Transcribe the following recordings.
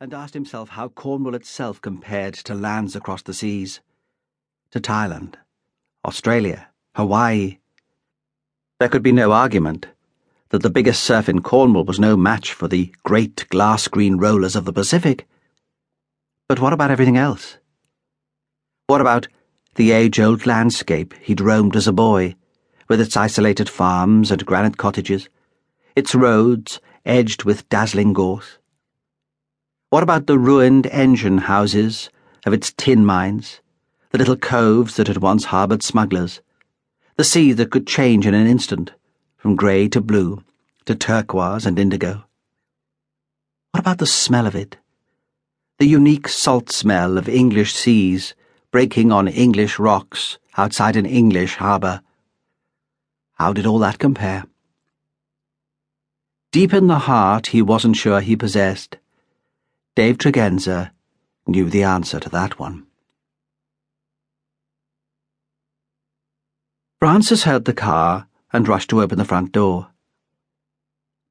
and asked himself how Cornwall itself compared to lands across the seas, to Thailand, Australia, Hawaii. There could be no argument that the biggest surf in Cornwall was no match for the great glass green rollers of the Pacific. But what about everything else? What about the age old landscape he'd roamed as a boy, with its isolated farms and granite cottages, its roads edged with dazzling gorse? What about the ruined engine houses of its tin mines, the little coves that had once harboured smugglers, the sea that could change in an instant from grey to blue to turquoise and indigo? What about the smell of it? The unique salt smell of English seas breaking on English rocks outside an English harbour. How did all that compare? Deep in the heart he wasn't sure he possessed, Dave Tregenza knew the answer to that one. Frances heard the car and rushed to open the front door.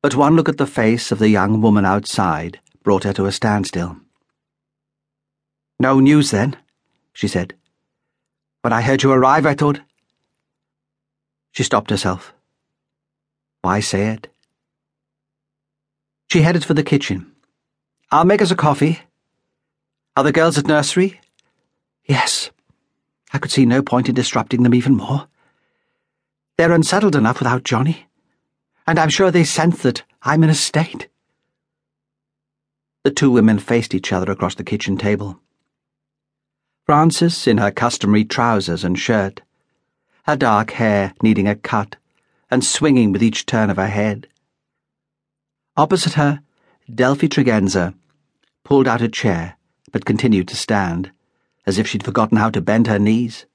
But one look at the face of the young woman outside brought her to a standstill. No news then? she said. When I heard you arrive, I thought. She stopped herself. Why say it? She headed for the kitchen. I'll make us a coffee. Are the girls at nursery? Yes. I could see no point in disrupting them even more. They're unsettled enough without Jonny, and I'm sure they sense that I'm in a state. The two women faced each other across the kitchen table. Frances in her customary trousers and shirt, her dark hair needing a cut and swinging with each turn of her head. Opposite her, Delphi Tregenza pulled out a chair but continued to stand, as if she'd forgotten how to bend her knees.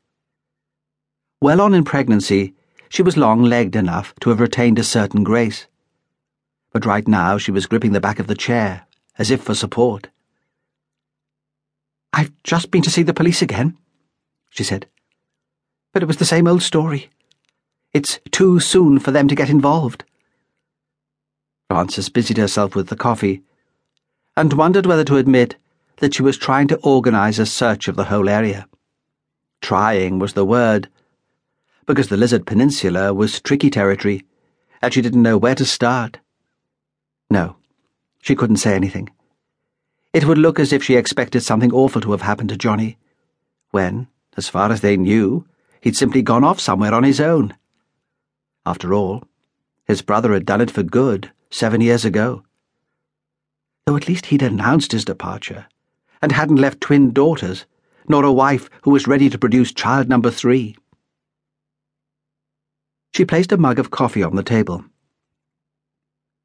Well on in pregnancy, she was long legged enough to have retained a certain grace. But right now she was gripping the back of the chair, as if for support. I've just been to see the police again, she said. But it was the same old story. It's too soon for them to get involved. Frances busied herself with the coffee and wondered whether to admit that she was trying to organize a search of the whole area. Trying was the word, because the Lizard Peninsula was tricky territory, and she didn't know where to start. No, she couldn't say anything. It would look as if she expected something awful to have happened to Jonny, when, as far as they knew, he'd simply gone off somewhere on his own. After all, his brother had done it for good seven years ago. Though at least he'd announced his departure, and hadn't left twin daughters, nor a wife who was ready to produce child number three. She placed a mug of coffee on the table.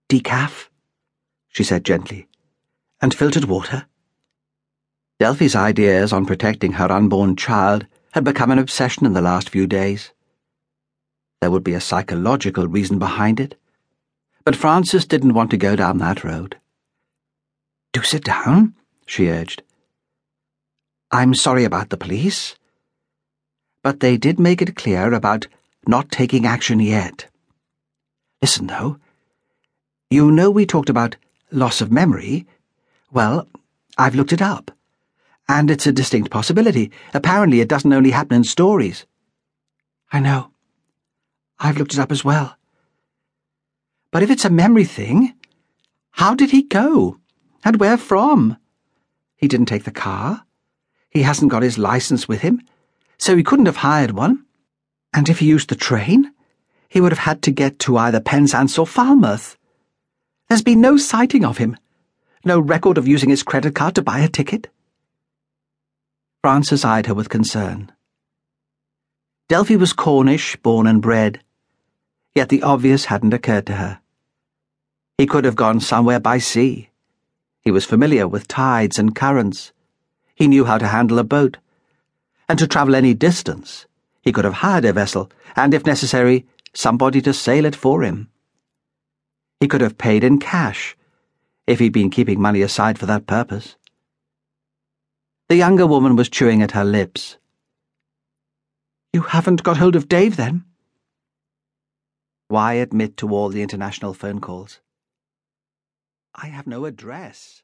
Decaf, she said gently and filtered water. Delphi's ideas on protecting her unborn child had become an obsession in the last few days. There would be a psychological reason behind it, but Frances didn't want to go down that road. Do sit down, she urged. I'm sorry about the police, but they did make it clear about not taking action yet. Listen, though. You know we talked about loss of memory well, I've looked it up. And it's a distinct possibility. Apparently, it doesn't only happen in stories. I know. I've looked it up as well. But if it's a memory thing, how did he go? And where from? He didn't take the car. He hasn't got his license with him, so he couldn't have hired one. And if he used the train, he would have had to get to either Penzance or Falmouth. There's been no sighting of him. No record of using his credit card to buy a ticket? Frances eyed her with concern. Delphi was Cornish, born and bred, yet the obvious hadn't occurred to her. He could have gone somewhere by sea. He was familiar with tides and currents. He knew how to handle a boat. And to travel any distance, he could have hired a vessel, and if necessary, somebody to sail it for him. He could have paid in cash if he'd been keeping money aside for that purpose. The younger woman was chewing at her lips. You haven't got hold of Dave, then? Why admit to all the international phone calls? I have no address.